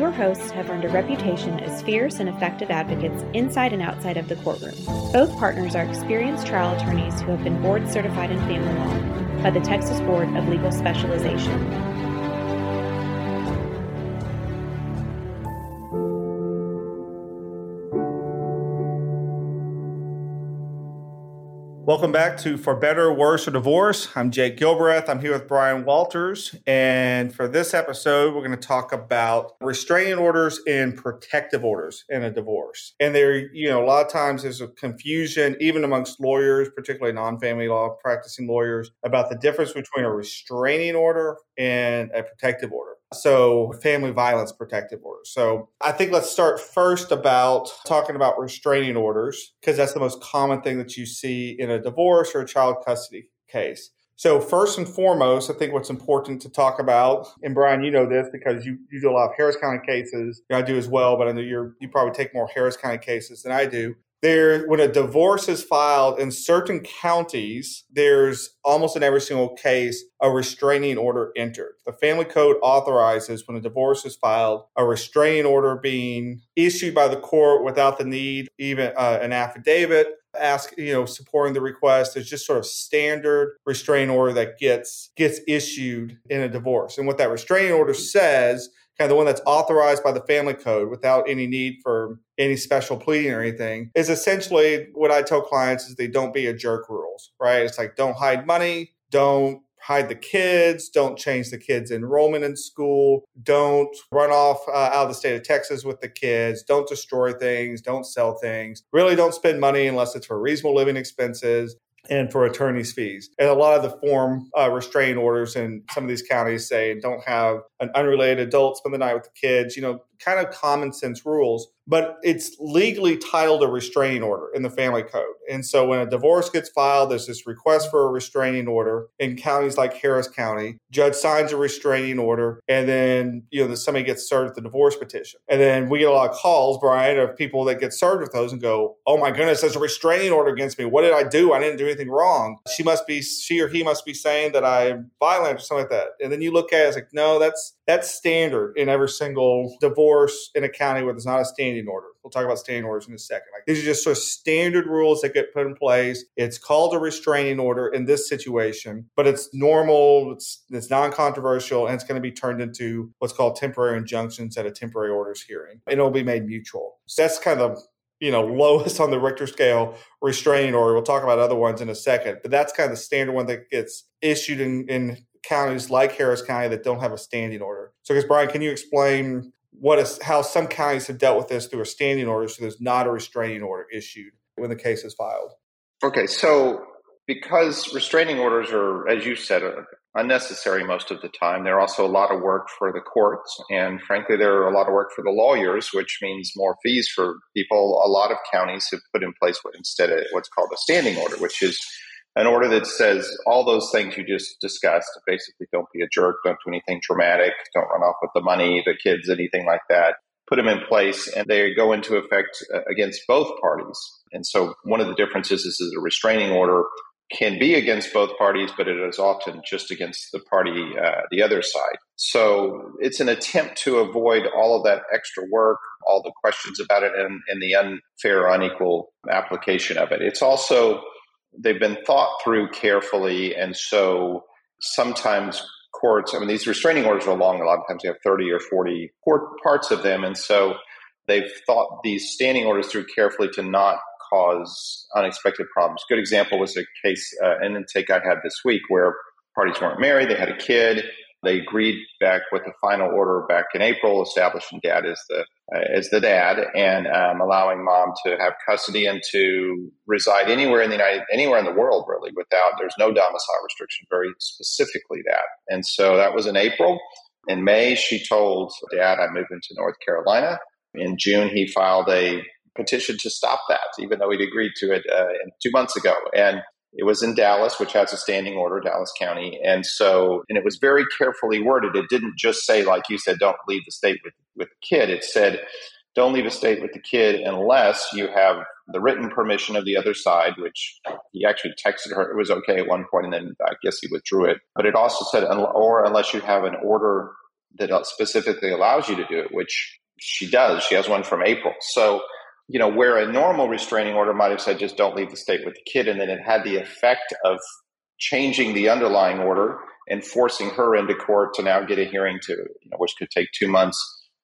Your hosts have earned a reputation as fierce and effective advocates inside and outside of the courtroom. Both partners are experienced trial attorneys who have been board certified in family law by the Texas Board of Legal Specialization. Welcome back to For Better, Worse, or Divorce. I'm Jake Gilbreth. I'm here with Brian Walters. And for this episode, we're going to talk about restraining orders and protective orders in a divorce. And there, you know, a lot of times there's a confusion, even amongst lawyers, particularly non family law practicing lawyers, about the difference between a restraining order and a protective order. So, family violence protective orders. So, I think let's start first about talking about restraining orders, because that's the most common thing that you see in a divorce or a child custody case. So, first and foremost, I think what's important to talk about, and Brian, you know this because you, you do a lot of Harris County cases. I do as well, but I know you're, you probably take more Harris County cases than I do there when a divorce is filed in certain counties there's almost in every single case a restraining order entered. The family code authorizes when a divorce is filed a restraining order being issued by the court without the need even uh, an affidavit ask you know supporting the request. There's just sort of standard restraining order that gets gets issued in a divorce. And what that restraining order says kind of the one that's authorized by the family code without any need for any special pleading or anything is essentially what I tell clients is they don't be a jerk rules, right? It's like don't hide money, don't hide the kids, don't change the kids' enrollment in school, don't run off uh, out of the state of Texas with the kids, don't destroy things, don't sell things, really don't spend money unless it's for reasonable living expenses and for attorney's fees. And a lot of the form uh, restraining orders in some of these counties say don't have an unrelated adult spend the night with the kids, you know, kind of common sense rules but it's legally titled a restraining order in the family code. And so when a divorce gets filed, there's this request for a restraining order in counties like Harris County. Judge signs a restraining order, and then you know somebody gets served with the divorce petition. And then we get a lot of calls, Brian, of people that get served with those and go, "Oh my goodness, there's a restraining order against me. What did I do? I didn't do anything wrong. She must be, she or he must be saying that I'm violent or something like that." And then you look at it, it's like, no, that's that's standard in every single divorce in a county where there's not a standing order. We'll talk about standing orders in a second. Like these are just sort of standard rules that get put in place. It's called a restraining order in this situation, but it's normal, it's, it's non-controversial, and it's going to be turned into what's called temporary injunctions at a temporary orders hearing. And it'll be made mutual. So that's kind of you know lowest on the Richter scale restraining order. We'll talk about other ones in a second, but that's kind of the standard one that gets issued in, in counties like Harris County that don't have a standing order. So, because Brian, can you explain what is how some counties have dealt with this through a standing order, so there's not a restraining order issued when the case is filed? Okay, so because restraining orders are, as you said, uh, unnecessary most of the time, they're also a lot of work for the courts, and frankly, they're a lot of work for the lawyers, which means more fees for people. A lot of counties have put in place what instead of what's called a standing order, which is an order that says all those things you just discussed. Basically, don't be a jerk, don't do anything dramatic, don't run off with the money, the kids, anything like that. Put them in place, and they go into effect uh, against both parties. And so, one of the differences is, a restraining order can be against both parties, but it is often just against the party, uh, the other side. So it's an attempt to avoid all of that extra work, all the questions about it, and, and the unfair, unequal application of it. It's also they've been thought through carefully, and so sometimes courts. I mean, these restraining orders are long. A lot of times, you have thirty or forty court parts of them, and so they've thought these standing orders through carefully to not cause unexpected problems. Good example was a case, uh, an intake I had this week where parties weren't married, they had a kid, they agreed back with the final order back in April, establishing dad as the uh, as the dad and um, allowing mom to have custody and to reside anywhere in the United anywhere in the world really without there's no domicile restriction, very specifically that. And so that was in April. In May, she told dad, "I'm moving to North Carolina." In June, he filed a petition to stop that, even though he'd agreed to it uh, two months ago. And it was in Dallas, which has a standing order, Dallas County. And so, and it was very carefully worded. It didn't just say, like you said, don't leave the state with, with the kid. It said, don't leave a state with the kid unless you have the written permission of the other side, which he actually texted her. It was okay at one point, and then I guess he withdrew it. But it also said, or unless you have an order that specifically allows you to do it, which she does. She has one from April. So, you know, where a normal restraining order might have said just don't leave the state with the kid, and then it had the effect of changing the underlying order and forcing her into court to now get a hearing to, you know, which could take two months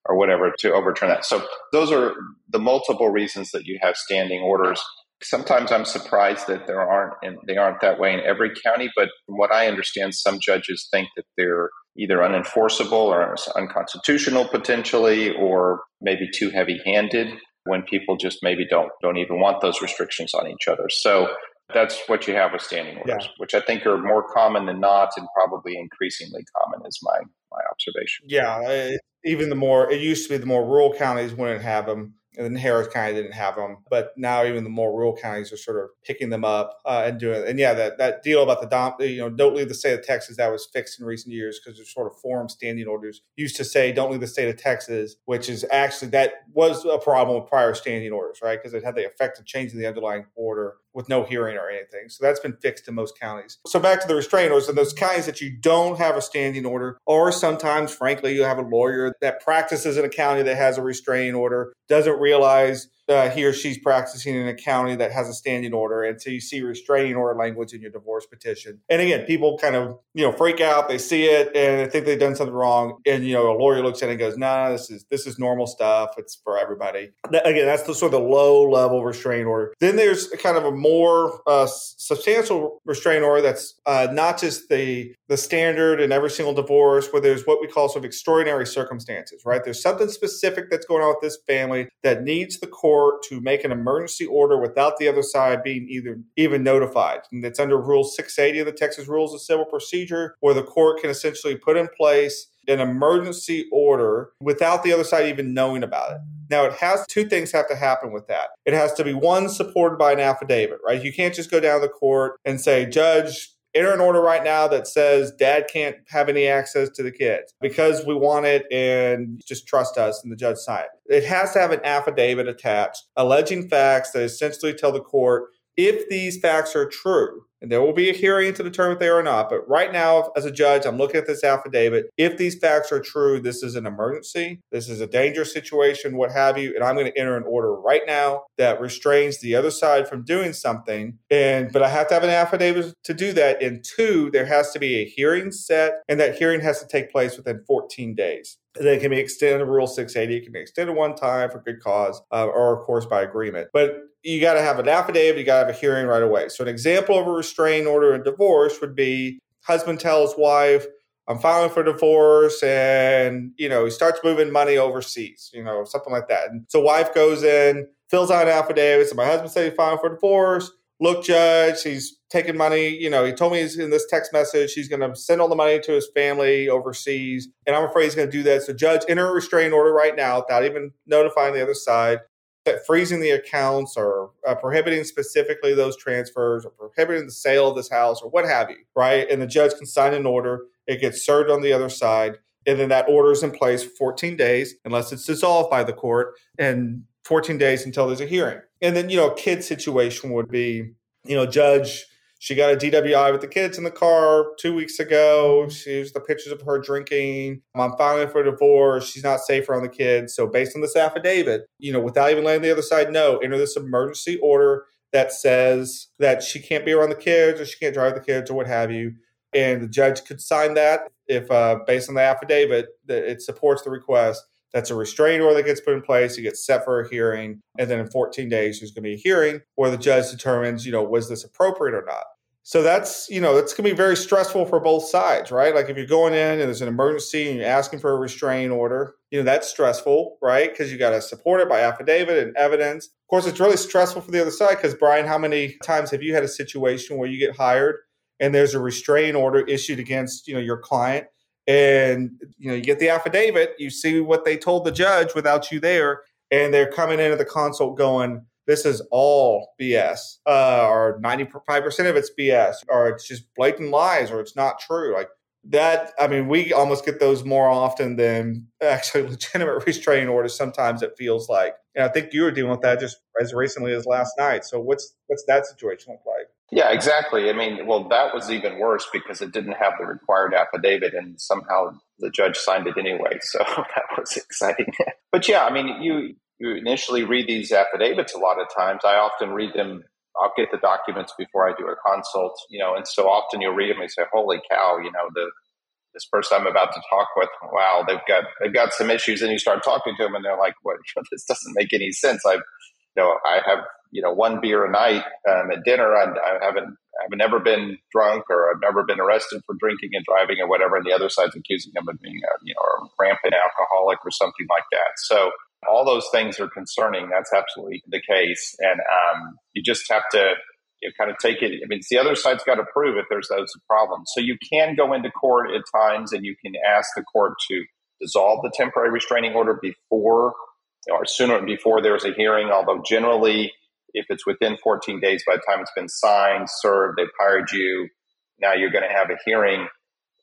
or whatever to overturn that. So those are the multiple reasons that you have standing orders. Sometimes I'm surprised that there aren't, and they aren't that way in every county. But from what I understand, some judges think that they're either unenforceable or unconstitutional potentially, or maybe too heavy-handed when people just maybe don't don't even want those restrictions on each other. So that's what you have with standing orders, yeah. which I think are more common than not, and probably increasingly common is my my observation. Yeah, even the more it used to be, the more rural counties wouldn't have them and then Harris County didn't have them. But now even the more rural counties are sort of picking them up uh, and doing it. And yeah, that, that deal about the dom, you know, don't leave the state of Texas that was fixed in recent years because there's sort of forum standing orders used to say don't leave the state of Texas, which is actually that was a problem with prior standing orders, right? Because it had the effect of changing the underlying order with no hearing or anything. So that's been fixed in most counties. So back to the restraining orders, in those counties that you don't have a standing order, or sometimes, frankly, you have a lawyer that practices in a county that has a restraining order, doesn't realize uh, he or she's practicing in a county that has a standing order, and so you see restraining order language in your divorce petition. And again, people kind of you know freak out, they see it, and they think they've done something wrong, and you know a lawyer looks at it and goes, "No, nah, this is this is normal stuff. It's for everybody." Again, that's the sort of the low level restraining order. Then there's kind of a more uh, substantial restraining order that's uh, not just the the standard in every single divorce, where there's what we call sort of extraordinary circumstances. Right? There's something specific that's going on with this family that needs the court court to make an emergency order without the other side being either even notified. And it's under Rule 680 of the Texas Rules of Civil Procedure, where the court can essentially put in place an emergency order without the other side even knowing about it. Now, it has two things have to happen with that. It has to be one supported by an affidavit, right? You can't just go down to the court and say, Judge, enter an order right now that says dad can't have any access to the kids because we want it and just trust us and the judge sign it. It has to have an affidavit attached alleging facts that essentially tell the court if these facts are true, and there will be a hearing to determine if they are or not. But right now, as a judge, I'm looking at this affidavit. If these facts are true, this is an emergency, this is a dangerous situation, what have you, and I'm going to enter an order right now that restrains the other side from doing something. And but I have to have an affidavit to do that. And two, there has to be a hearing set, and that hearing has to take place within 14 days. It can be extended Rule 680. It can be extended one time for good cause, uh, or of course by agreement. But you got to have an affidavit, you got to have a hearing right away. So, an example of a restraining order in divorce would be husband tells wife, I'm filing for divorce, and you know, he starts moving money overseas, you know, something like that. And so wife goes in, fills out an affidavit. So my husband said he's filing for divorce. Look, judge, he's taking money. You know, he told me he's in this text message. He's going to send all the money to his family overseas, and I'm afraid he's going to do that. So, judge, enter a restraining order right now without even notifying the other side that freezing the accounts or uh, prohibiting specifically those transfers or prohibiting the sale of this house or what have you, right? And the judge can sign an order. It gets served on the other side. And then that order is in place for 14 days, unless it's dissolved by the court, and 14 days until there's a hearing. And then, you know, kid situation would be, you know, judge she got a DWI with the kids in the car two weeks ago. She's the pictures of her drinking. I'm filing for divorce. She's not safe around the kids. So, based on this affidavit, you know, without even letting the other side know, enter this emergency order that says that she can't be around the kids or she can't drive the kids or what have you. And the judge could sign that if, uh, based on the affidavit, that it supports the request. That's a restraining order that gets put in place. It gets set for a hearing. And then in 14 days, there's going to be a hearing where the judge determines, you know, was this appropriate or not? So that's, you know, that's going to be very stressful for both sides, right? Like if you're going in and there's an emergency and you're asking for a restraining order, you know, that's stressful, right? Because you got to support it by affidavit and evidence. Of course, it's really stressful for the other side because, Brian, how many times have you had a situation where you get hired and there's a restraining order issued against, you know, your client and, you know, you get the affidavit, you see what they told the judge without you there, and they're coming into the consult going, this is all BS, uh, or 95% of it's BS, or it's just blatant lies, or it's not true. Like that, I mean, we almost get those more often than actually legitimate restraining orders. Sometimes it feels like, and I think you were dealing with that just as recently as last night. So what's what's that situation look like? Yeah, exactly. I mean, well, that was even worse because it didn't have the required affidavit, and somehow the judge signed it anyway. So that was exciting. but yeah, I mean, you you initially read these affidavits a lot of times. I often read them. I'll get the documents before I do a consult, you know, and so often you'll read them and say, "Holy cow!" You know, the this person I'm about to talk with, wow, they've got they've got some issues, and you start talking to them, and they're like, "What? This doesn't make any sense." I've you know, I have you know one beer a night um, at dinner. I, I haven't I've never been drunk or I've never been arrested for drinking and driving or whatever. And the other side's accusing them of being a you know a rampant alcoholic or something like that. So all those things are concerning. That's absolutely the case, and um, you just have to you know, kind of take it. I mean, the other side's got to prove if there's those problems. So you can go into court at times, and you can ask the court to dissolve the temporary restraining order before or sooner before there's a hearing. Although generally, if it's within 14 days by the time it's been signed, served, they've hired you, now you're going to have a hearing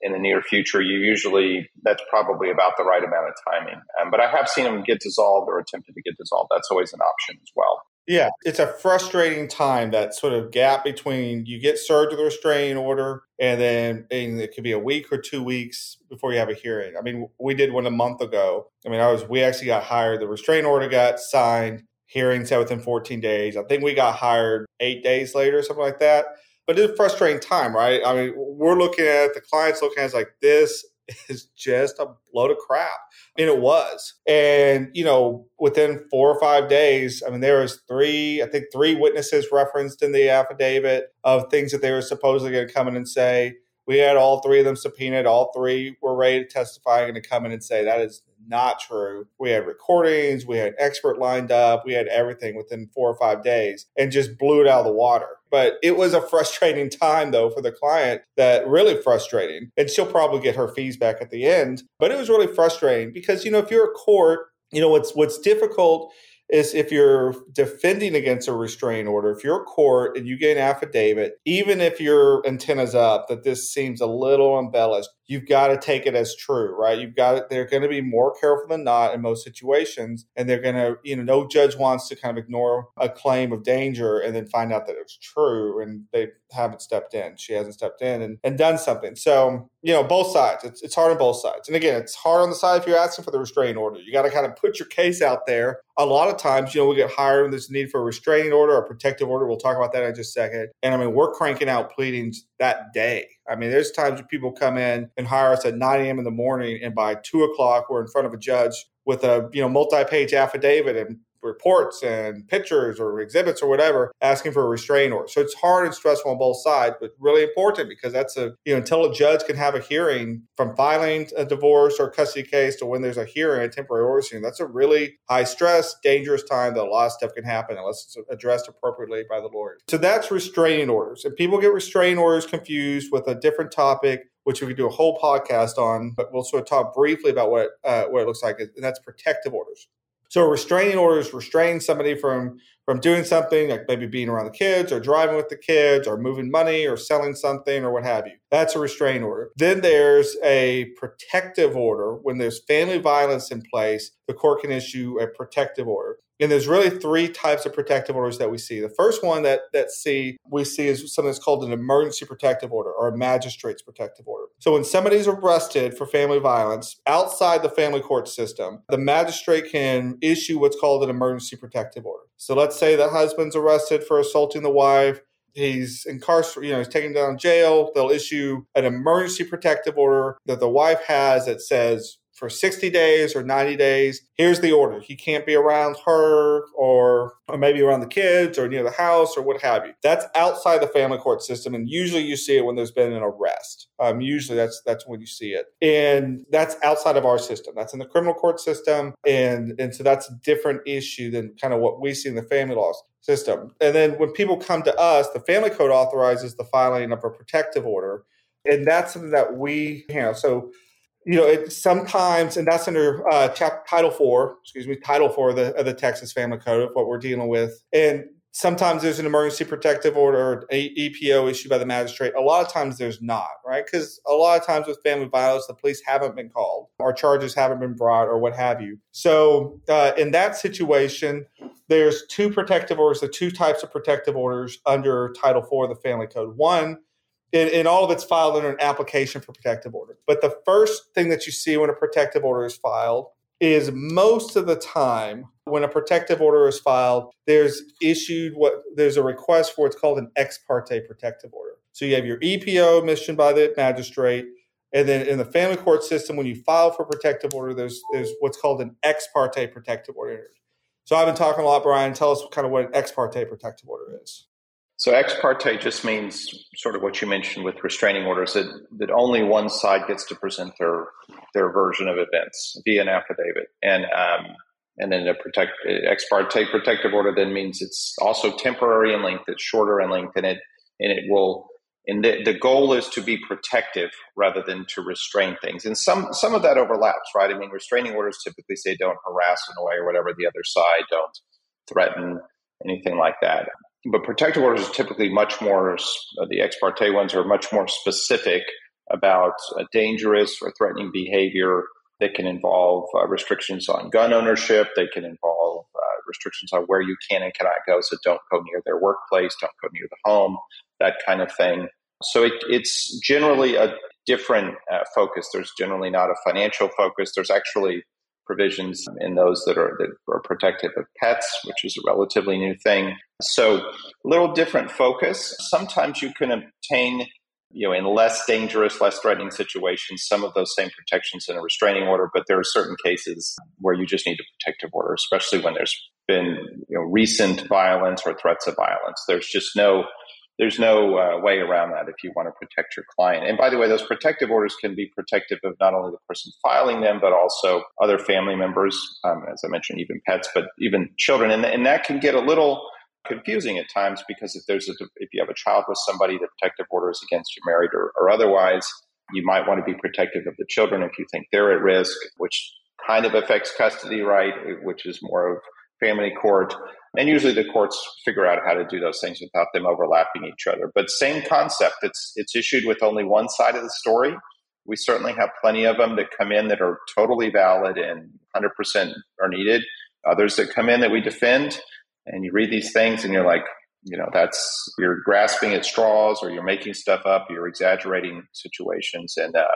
in the near future. You usually that's probably about the right amount of timing. Um, but I have seen them get dissolved or attempted to get dissolved. That's always an option as well. Yeah, it's a frustrating time that sort of gap between you get served with a restraining order and then and it could be a week or two weeks before you have a hearing. I mean, we did one a month ago. I mean, I was we actually got hired. The restraining order got signed, hearing set within 14 days. I think we got hired eight days later, or something like that. But it's a frustrating time, right? I mean, we're looking at the clients looking at it like this is just a load of crap. And it was. And, you know, within four or five days, I mean, there was three, I think three witnesses referenced in the affidavit of things that they were supposedly going to come in and say. We had all three of them subpoenaed. All three were ready to testify and to come in and say that is not true. We had recordings, we had expert lined up, we had everything within four or five days and just blew it out of the water. But it was a frustrating time though for the client that really frustrating. And she'll probably get her fees back at the end. But it was really frustrating because, you know, if you're a court, you know, what's what's difficult is if you're defending against a restraining order, if you're a court and you get an affidavit, even if your antenna's up that this seems a little embellished, you've got to take it as true, right? You've got it. They're going to be more careful than not in most situations, and they're going to, you know, no judge wants to kind of ignore a claim of danger and then find out that it's true, and they haven't stepped in. She hasn't stepped in and, and done something. So, you know, both sides. It's it's hard on both sides. And again, it's hard on the side if you're asking for the restraining order. You got to kind of put your case out there. A lot of times, you know, we get hired when there's a need for a restraining order or protective order. We'll talk about that in just a second. And I mean, we're cranking out pleadings that day. I mean, there's times when people come in and hire us at 9 a.m. in the morning, and by two o'clock, we're in front of a judge with a you know multi-page affidavit and reports and pictures or exhibits or whatever asking for a restraining order. So it's hard and stressful on both sides, but really important because that's a, you know, until a judge can have a hearing from filing a divorce or custody case to when there's a hearing, a temporary order hearing, that's a really high stress, dangerous time that a lot of stuff can happen unless it's addressed appropriately by the lawyer. So that's restraining orders. And people get restraining orders confused with a different topic which we could do a whole podcast on, but we'll sort of talk briefly about what uh, what it looks like, and that's protective orders. So a restraining order is restrain somebody from from doing something like maybe being around the kids or driving with the kids or moving money or selling something or what have you. That's a restraining order. Then there's a protective order when there's family violence in place, the court can issue a protective order. And there's really three types of protective orders that we see. The first one that that see we see is something that's called an emergency protective order or a magistrate's protective order. So when somebody's arrested for family violence outside the family court system, the magistrate can issue what's called an emergency protective order. So let's say the husband's arrested for assaulting the wife he's incarcerated, you know, he's taken down jail. They'll issue an emergency protective order that the wife has that says for 60 days or 90 days. Here's the order. He can't be around her or, or maybe around the kids or near the house or what have you. That's outside the family court system. And usually you see it when there's been an arrest. Um, usually that's that's when you see it. And that's outside of our system. That's in the criminal court system. And, and so that's a different issue than kind of what we see in the family laws system. And then when people come to us, the family code authorizes the filing of a protective order. And that's something that we handle. So you know, it sometimes, and that's under uh, Title Four, excuse me, Title Four of the, of the Texas Family Code of what we're dealing with, and sometimes there's an emergency protective order, EPO issued by the magistrate. A lot of times there's not, right? Because a lot of times with family violence, the police haven't been called, or charges haven't been brought, or what have you. So uh, in that situation, there's two protective orders, the two types of protective orders under Title IV of the Family Code. One, and, all of it's filed under an application for protective order. But the first thing that you see when a protective order is filed is most of the time when a protective order is filed, there's issued what there's a request for what's called an ex parte protective order. So you have your EPO mission by the magistrate, and then in the family court system, when you file for protective order, there's there's what's called an ex parte protective order. So I've been talking a lot, Brian. Tell us kind of what an ex parte protective order is. So ex parte just means sort of what you mentioned with restraining orders that, that only one side gets to present their their version of events via an affidavit, and um, and then a protect ex parte protective order then means it's also temporary in length, it's shorter in length, and it and it will and the, the goal is to be protective rather than to restrain things. And some some of that overlaps, right? I mean, restraining orders typically say don't harass, annoy, or whatever the other side, don't threaten, anything like that. But protective orders are typically much more. Uh, the ex parte ones are much more specific about uh, dangerous or threatening behavior. They can involve uh, restrictions on gun ownership. They can involve uh, restrictions on where you can and cannot go. So don't go near their workplace. Don't go near the home that kind of thing. So it, it's generally a different uh, focus. There's generally not a financial focus. There's actually provisions in those that are that are protective of pets, which is a relatively new thing. So a little different focus. Sometimes you can obtain you know, in less dangerous, less threatening situations, some of those same protections in a restraining order, but there are certain cases where you just need a protective order, especially when there's been you know, recent violence or threats of violence. There's just no there's no uh, way around that if you want to protect your client. And by the way, those protective orders can be protective of not only the person filing them, but also other family members, um, as I mentioned, even pets, but even children. And, and that can get a little confusing at times because if there's a, if you have a child with somebody, the protective order is against you married or, or otherwise. You might want to be protective of the children if you think they're at risk, which kind of affects custody, right? Which is more of family court. And usually the courts figure out how to do those things without them overlapping each other. But same concept. It's it's issued with only one side of the story. We certainly have plenty of them that come in that are totally valid and 100% are needed. Others that come in that we defend, and you read these things and you're like, you know, that's you're grasping at straws or you're making stuff up, you're exaggerating situations, and uh,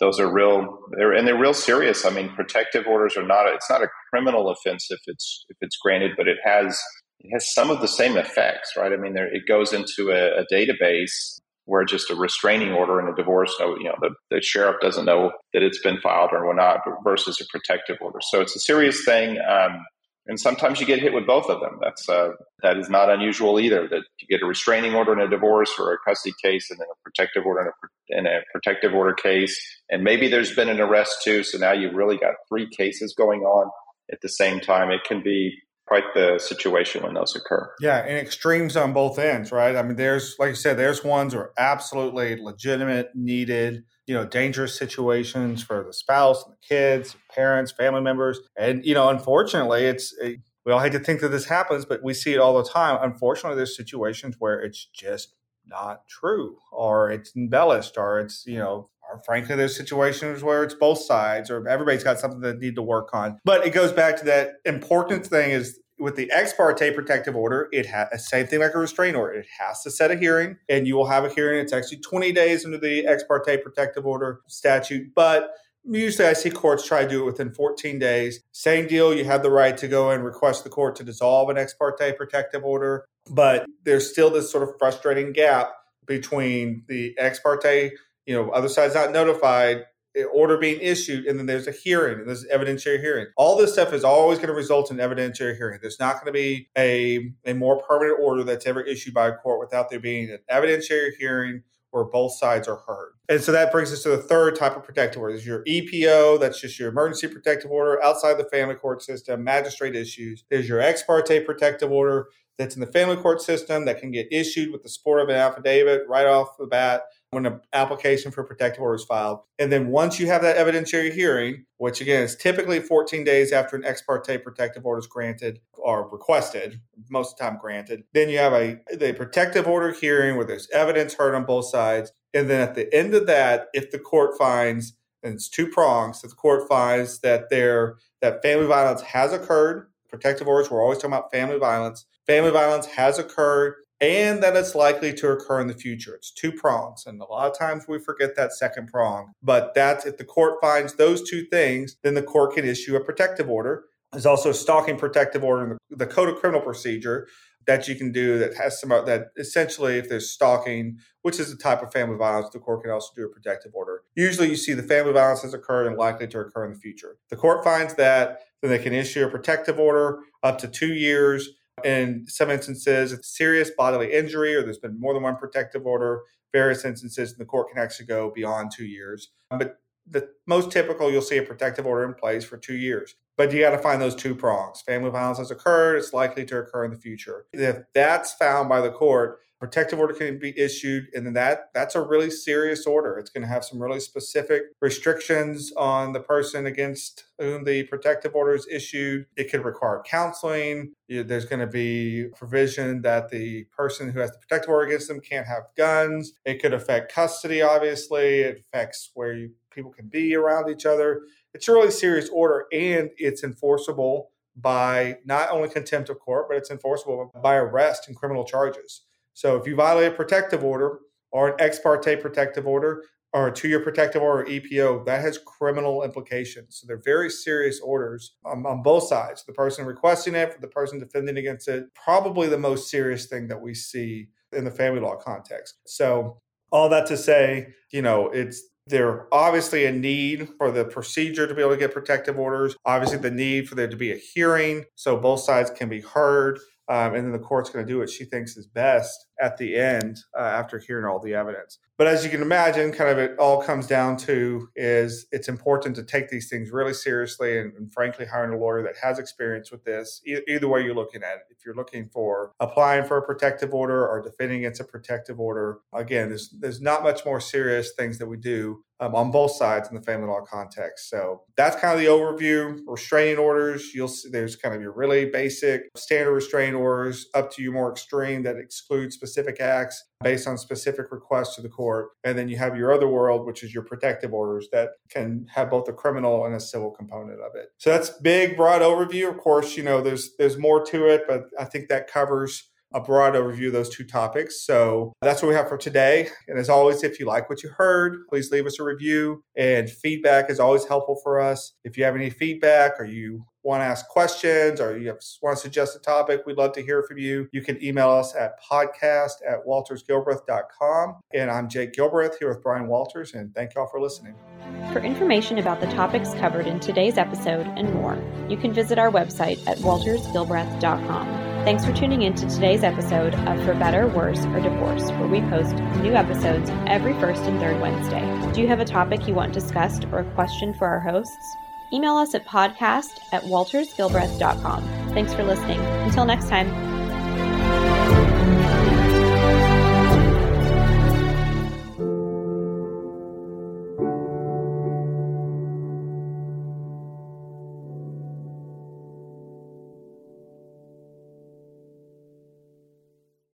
those are real they're, and they're real serious. I mean protective orders are not it's not a criminal offense if it's if it's granted but it has it has some of the same effects right? I mean there, it goes into a, a database where just a restraining order in a divorce no you know the, the sheriff doesn't know that it's been filed or not versus a protective order. So it's a serious thing. Um, and sometimes you get hit with both of them. That's uh, that is not unusual either. That you get a restraining order in a divorce or a custody case, and then a protective order in a, in a protective order case, and maybe there's been an arrest too. So now you've really got three cases going on at the same time. It can be quite the situation when those occur. Yeah, and extremes on both ends, right? I mean, there's like you said, there's ones that are absolutely legitimate, needed you know dangerous situations for the spouse and the kids parents family members. And you know unfortunately it's it, we all hate to think that this happens but we see it all the time. Unfortunately there's situations where it's just not true or it's embellished or it's you know or frankly there's situations where it's both sides or everybody's got something that need to work on. But it goes back to that important thing is with the ex parte protective order, it has same thing like a restraint order. It has to set a hearing, and you will have a hearing. It's actually 20 days under the ex parte protective order statute, but usually I see courts try to do it within 14 days. Same deal, you have the right to go and request the court to dissolve an ex parte protective order, but there's still this sort of frustrating gap between the ex parte, you know, other side's not notified order being issued, and then there's a hearing, and there's an evidentiary hearing. All this stuff is always going to result in evidentiary hearing. There's not going to be a, a more permanent order that's ever issued by a court without there being an evidentiary hearing where both sides are heard. And so that brings us to the third type of protective order. is your EPO, that's just your emergency protective order outside the family court system, magistrate issues. There's your ex parte protective order that's in the family court system that can get issued with the support of an affidavit right off the bat when an application for protective order is filed. And then once you have that evidentiary hearing, which again is typically 14 days after an ex parte protective order is granted or requested, most of the time granted, then you have a the protective order hearing where there's evidence heard on both sides. And then at the end of that, if the court finds, and it's two prongs, if the court finds that there that family violence has occurred, protective orders, we're always talking about family violence. Family violence has occurred and that it's likely to occur in the future. It's two prongs. And a lot of times we forget that second prong. But that's if the court finds those two things, then the court can issue a protective order. There's also a stalking protective order in the, the Code of Criminal Procedure that you can do that has some that essentially if there's stalking which is a type of family violence the court can also do a protective order usually you see the family violence has occurred and likely to occur in the future the court finds that then they can issue a protective order up to two years in some instances, serious bodily injury or there's been more than one protective order, various instances, the court can actually go beyond two years. Um, but the most typical, you'll see a protective order in place for two years. But you got to find those two prongs. Family violence has occurred, it's likely to occur in the future. If that's found by the court, protective order can be issued and that that's a really serious order. It's going to have some really specific restrictions on the person against whom the protective order is issued. It could require counseling. There's going to be provision that the person who has the protective order against them can't have guns. It could affect custody obviously. It affects where you, people can be around each other. It's a really serious order and it's enforceable by not only contempt of court, but it's enforceable by arrest and criminal charges. So if you violate a protective order or an ex parte protective order or a two year protective order or EPO, that has criminal implications. So they're very serious orders on, both sides the person requesting it, the person defending against it. Probably the most serious thing that we see in the family law context. So, all that to say, you know, it's there obviously a need for the procedure to be able to get protective orders, obviously the need for there to be a hearing so both sides can be heard. Um, and then the court's going to do what she thinks is best at the end uh, after hearing all the evidence. But as you can imagine, kind of it all comes down to is it's important to take these things really seriously and, and frankly hiring a lawyer that has experience with this. E- either way you're looking at it, if you're looking for applying for a protective order or defending against a protective order, again, there's there's not much more serious things that we do um, on both sides in the family law context. So that's kind of the overview. Restraining orders, you'll see there's kind of your really basic standard restraining orders up to your more extreme that exclude specific acts based on specific requests to the court. And then you have your other world, which is your protective orders that can have both a criminal and a civil component of it. So that's big, broad overview. Of course, you know, there's there's more to it, but I think that covers a broad overview of those two topics. So that's what we have for today. And as always, if you like what you heard, please leave us a review. And feedback is always helpful for us. If you have any feedback or you want to ask questions or you want to suggest a topic, we'd love to hear from you. You can email us at podcast at waltersgilbreth.com. And I'm Jake Gilbreth here with Brian Walters, and thank you all for listening. For information about the topics covered in today's episode and more, you can visit our website at waltersgilbreth.com. Thanks for tuning in to today's episode of For Better, Worse, or Divorce, where we post new episodes every first and third Wednesday. Do you have a topic you want discussed or a question for our hosts? Email us at podcast at waltersgilbreth.com. Thanks for listening. Until next time.